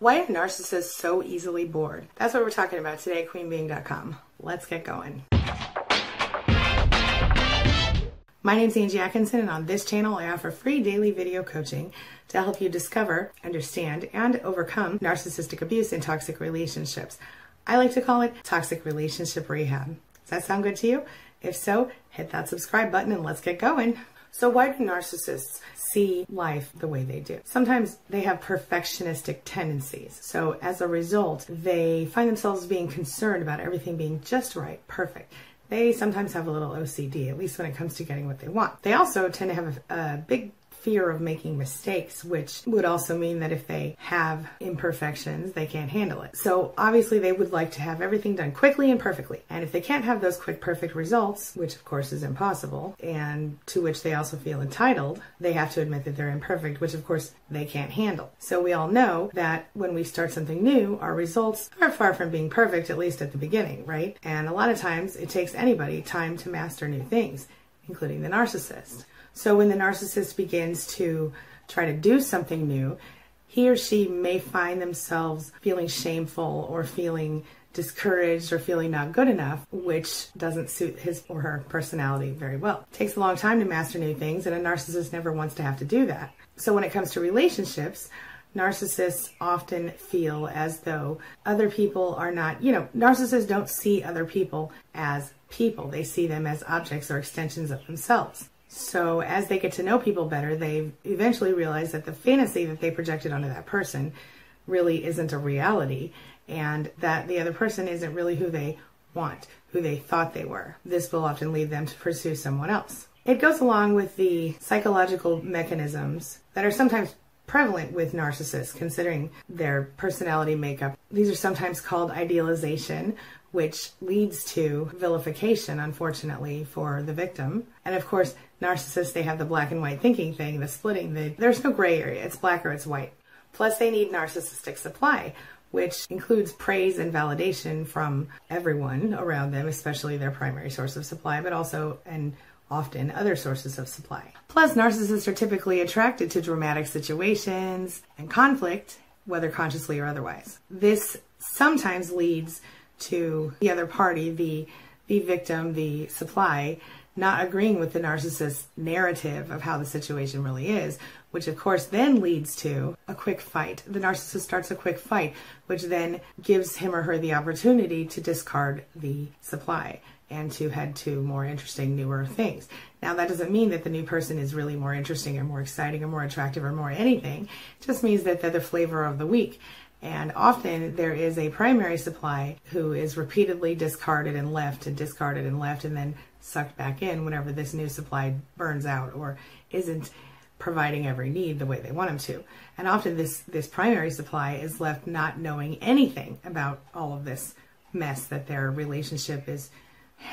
Why are narcissists so easily bored? That's what we're talking about today at queenbeing.com. Let's get going. My name is Angie Atkinson, and on this channel, I offer free daily video coaching to help you discover, understand, and overcome narcissistic abuse in toxic relationships. I like to call it toxic relationship rehab. Does that sound good to you? If so, hit that subscribe button and let's get going. So, why do narcissists see life the way they do? Sometimes they have perfectionistic tendencies. So, as a result, they find themselves being concerned about everything being just right, perfect they sometimes have a little OCD, at least when it comes to getting what they want. They also tend to have a, a big fear of making mistakes, which would also mean that if they have imperfections, they can't handle it. So obviously they would like to have everything done quickly and perfectly. And if they can't have those quick, perfect results, which of course is impossible, and to which they also feel entitled, they have to admit that they're imperfect, which of course they can't handle. So we all know that when we start something new, our results are far from being perfect, at least at the beginning, right? And a lot of times it takes anybody time to master new things, including the narcissist. So when the narcissist begins to try to do something new, he or she may find themselves feeling shameful or feeling discouraged or feeling not good enough, which doesn't suit his or her personality very well. It takes a long time to master new things, and a narcissist never wants to have to do that. So when it comes to relationships, narcissists often feel as though other people are not, you know, narcissists don't see other people as people. They see them as objects or extensions of themselves. So as they get to know people better, they eventually realize that the fantasy that they projected onto that person really isn't a reality and that the other person isn't really who they want, who they thought they were. This will often lead them to pursue someone else. It goes along with the psychological mechanisms that are sometimes prevalent with narcissists, considering their personality makeup. These are sometimes called idealization, which leads to vilification, unfortunately, for the victim. And of course, narcissists, they have the black and white thinking thing, the splitting. The, there's no gray area. It's black or it's white. Plus, they need narcissistic supply, which includes praise and validation from everyone around them, especially their primary source of supply, but also and often other sources of supply. Plus, narcissists are typically attracted to dramatic situations and conflict, whether consciously or otherwise. This sometimes leads to the other party, the the victim, the supply, not agreeing with the narcissist's narrative of how the situation really is, which of course then leads to a quick fight. The narcissist starts a quick fight, which then gives him or her the opportunity to discard the supply and to head to more interesting, newer things. Now, that doesn't mean that the new person is really more interesting or more exciting or more attractive or more anything. It just means that they're the flavor of the week. And often there is a primary supply who is repeatedly discarded and left and discarded and left and then sucked back in whenever this new supply burns out or isn't providing every need the way they want them to. And often this, this primary supply is left not knowing anything about all of this mess that their relationship is,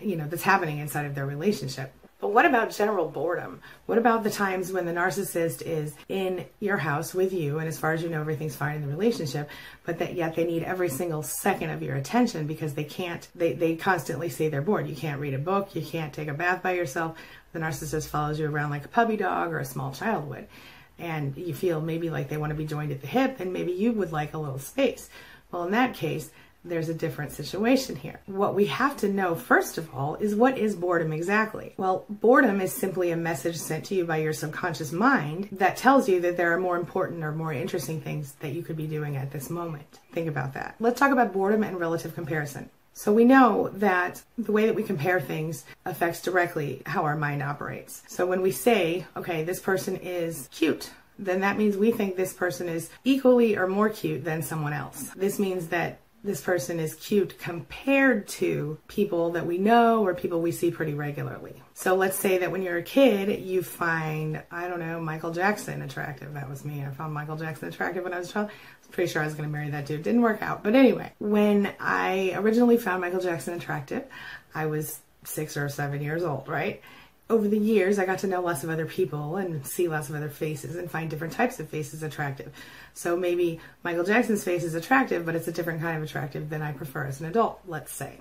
you know, that's happening inside of their relationship. But what about general boredom? What about the times when the narcissist is in your house with you, and as far as you know, everything's fine in the relationship, but that yet they need every single second of your attention because they can't, they, they constantly say they're bored. You can't read a book, you can't take a bath by yourself. The narcissist follows you around like a puppy dog or a small child would. And you feel maybe like they want to be joined at the hip, and maybe you would like a little space. Well, in that case, there's a different situation here. What we have to know, first of all, is what is boredom exactly? Well, boredom is simply a message sent to you by your subconscious mind that tells you that there are more important or more interesting things that you could be doing at this moment. Think about that. Let's talk about boredom and relative comparison. So we know that the way that we compare things affects directly how our mind operates. So when we say, okay, this person is cute, then that means we think this person is equally or more cute than someone else. This means that this person is cute compared to people that we know or people we see pretty regularly. So let's say that when you're a kid, you find, I don't know, Michael Jackson attractive. That was me. I found Michael Jackson attractive when I was a child. I was pretty sure I was going to marry that dude. Didn't work out. But anyway, when I originally found Michael Jackson attractive, I was six or seven years old, right? Over the years, I got to know less of other people and see less of other faces and find different types of faces attractive. So maybe Michael Jackson's face is attractive, but it's a different kind of attractive than I prefer as an adult, let's say,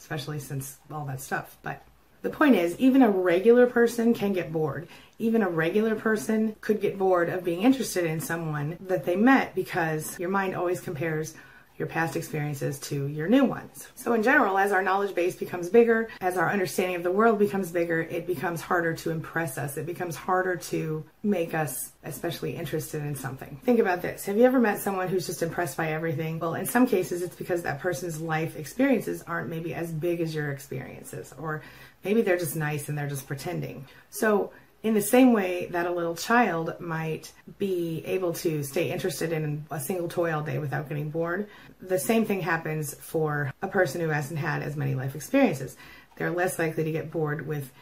especially since all that stuff. But The point is, even a regular person can get bored. Even a regular person could get bored of being interested in someone that they met because your mind always compares your past experiences to your new ones. So, in general, as our knowledge base becomes bigger, as our understanding of the world becomes bigger, it becomes harder to impress us. It becomes harder to make us especially interested in something. Think about this. Have you ever met someone who's just impressed by everything? Well, in some cases, it's because that person's life experiences aren't maybe as big as your experiences, or maybe they're just nice and they're just pretending. So, in the same way that a little child might be able to stay interested in a single toy all day without getting bored, the same thing happens for a person who hasn't had as many life experiences. They're less likely to get bored with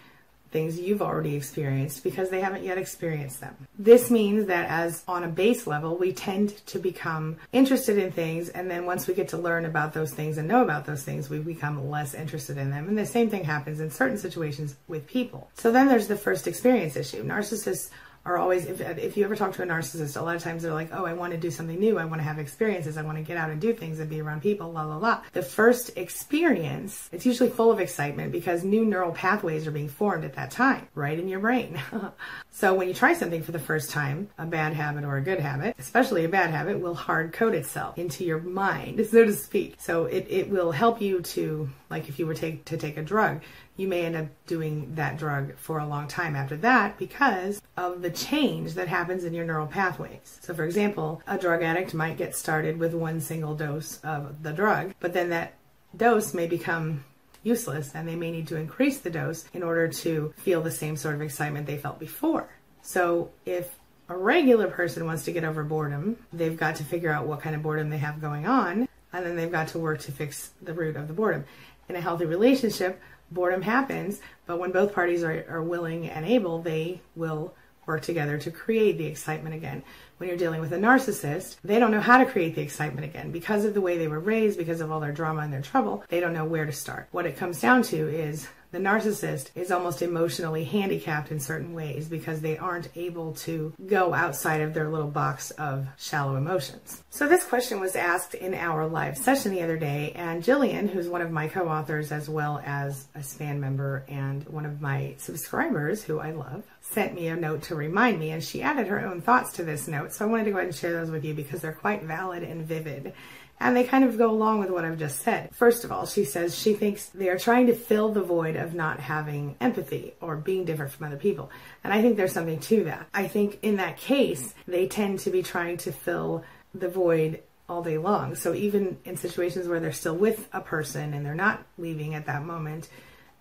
things you've already experienced because they haven't yet experienced them. This means that as on a base level, we tend to become interested in things and then once we get to learn about those things and know about those things, we become less interested in them. And the same thing happens in certain situations with people. So then there's the first experience issue. Narcissists are always if, if you ever talk to a narcissist a lot of times they're like oh i want to do something new. I want to have experiences. I want to get out and do things and be around people la la la. The first experience it's usually full of excitement because new neural pathways are being formed at that time right in your brain. So when you try something for the first time a bad habit or a good habit especially a bad habit will hard code itself into your mind so to speak. So it, it will help you to like if you were take, to take a drug you may end up doing that drug for a long time after that because of the change that happens in your neural pathways. So, for example, a drug addict might get started with one single dose of the drug, but then that dose may become useless and they may need to increase the dose in order to feel the same sort of excitement they felt before. So, if a regular person wants to get over boredom, they've got to figure out what kind of boredom they have going on, and then they've got to work to fix the root of the boredom. In a healthy relationship, boredom happens, but when both parties are, are willing and able, they will work together to create the excitement again. When you're dealing with a narcissist, they don't know how to create the excitement again because of the way they were raised, because of all their drama and their trouble. They don't know where to start. What it comes down to is the narcissist is almost emotionally handicapped in certain ways because they aren't able to go outside of their little box of shallow emotions. So, this question was asked in our live session the other day, and Jillian, who's one of my co authors as well as a SPAN member and one of my subscribers who I love, sent me a note to remind me, and she added her own thoughts to this note. So, I wanted to go ahead and share those with you because they're quite valid and vivid and they kind of go along with what I've just said. First of all, she says she thinks they are trying to fill the void of not having empathy or being different from other people. And I think there's something to that. I think in that case, they tend to be trying to fill the void all day long. So even in situations where they're still with a person and they're not leaving at that moment,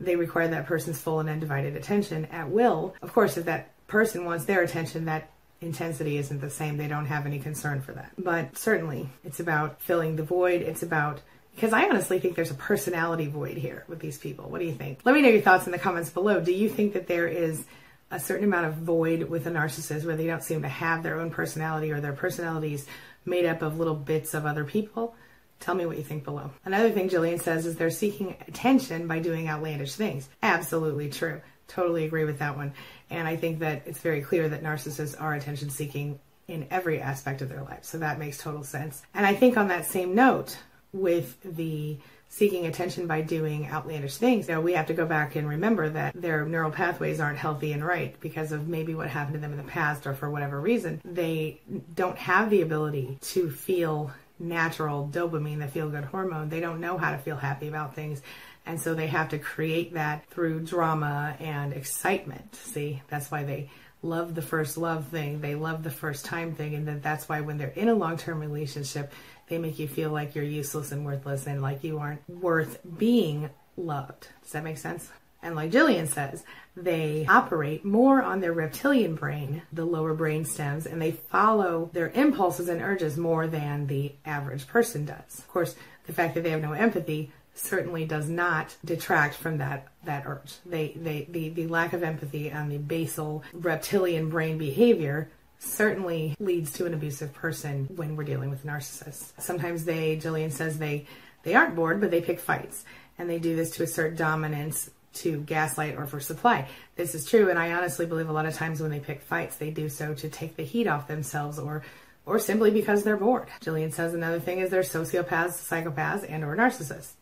they require that person's full and undivided attention at will. Of course, if that person wants their attention, that intensity isn't the same. They don't have any concern for that. But certainly, it's about filling the void. It's about because I honestly think there's a personality void here with these people. What do you think? Let me know your thoughts in the comments below. Do you think that there is a certain amount of void with a narcissist where they don't seem to have their own personality or their personalities made up of little bits of other people? Tell me what you think below. Another thing Jillian says is they're seeking attention by doing outlandish things. Absolutely true. Totally agree with that one. And I think that it's very clear that narcissists are attention seeking in every aspect of their life. So that makes total sense. And I think on that same note, with the seeking attention by doing outlandish things, you know, we have to go back and remember that their neural pathways aren't healthy and right because of maybe what happened to them in the past or for whatever reason. They don't have the ability to feel natural dopamine, the feel good hormone. They don't know how to feel happy about things. And so they have to create that through drama and excitement. See, that's why they love the first love thing. They love the first time thing. And then that's why when they're in a long term relationship, they make you feel like you're useless and worthless and like you aren't worth being loved. Does that make sense? And like Jillian says, they operate more on their reptilian brain, the lower brain stems, and they follow their impulses and urges more than the average person does. Of course, the fact that they have no empathy certainly does not detract from that that urge. They they the, the lack of empathy and the basal reptilian brain behavior certainly leads to an abusive person when we're dealing with narcissists. Sometimes they Jillian says they they aren't bored, but they pick fights. And they do this to assert dominance to gaslight or for supply. This is true, and I honestly believe a lot of times when they pick fights, they do so to take the heat off themselves or or simply because they're bored. Jillian says another thing is they're sociopaths, psychopaths, and or narcissists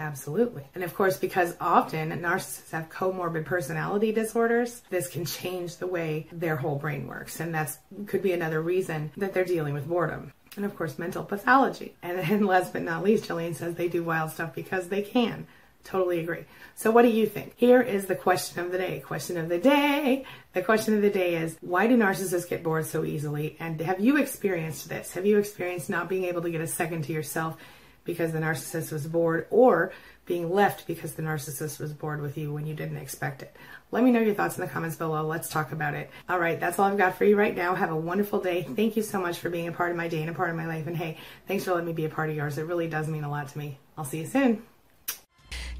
Absolutely. And of course, because often narcissists have comorbid personality disorders, this can change the way their whole brain works. And that's could be another reason that they're dealing with boredom. And of course, mental pathology. And, then last but not least, Jillian says they do wild stuff because they can. Totally agree. So what do you think? Here is the question of the day. Question of the day. The question of the day is why do narcissists get bored so easily? And have you experienced this? Have you experienced not being able to get a second to yourself because the narcissist was bored or being left because the narcissist was bored with you when you didn't expect it? Let me know your thoughts in the comments below. Let's talk about it. All right, that's all I've got for you right now. Have a wonderful day. Thank you so much for being a part of my day and a part of my life. And hey, thanks for letting me be a part of yours. It really does mean a lot to me. I'll see you soon.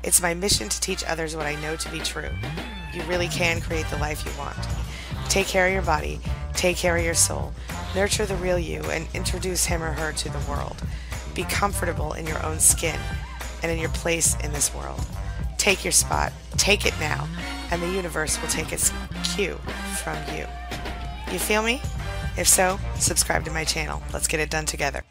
It's my mission to teach others what I know to be true. You really can create the life you want. Take care of your body, take care of your soul, nurture the real you, and introduce him or her to the world. Be comfortable in your own skin and in your place in this world. Take your spot, take it now, and the universe will take its cue from you. You feel me? If so, subscribe to my channel. Let's get it done together.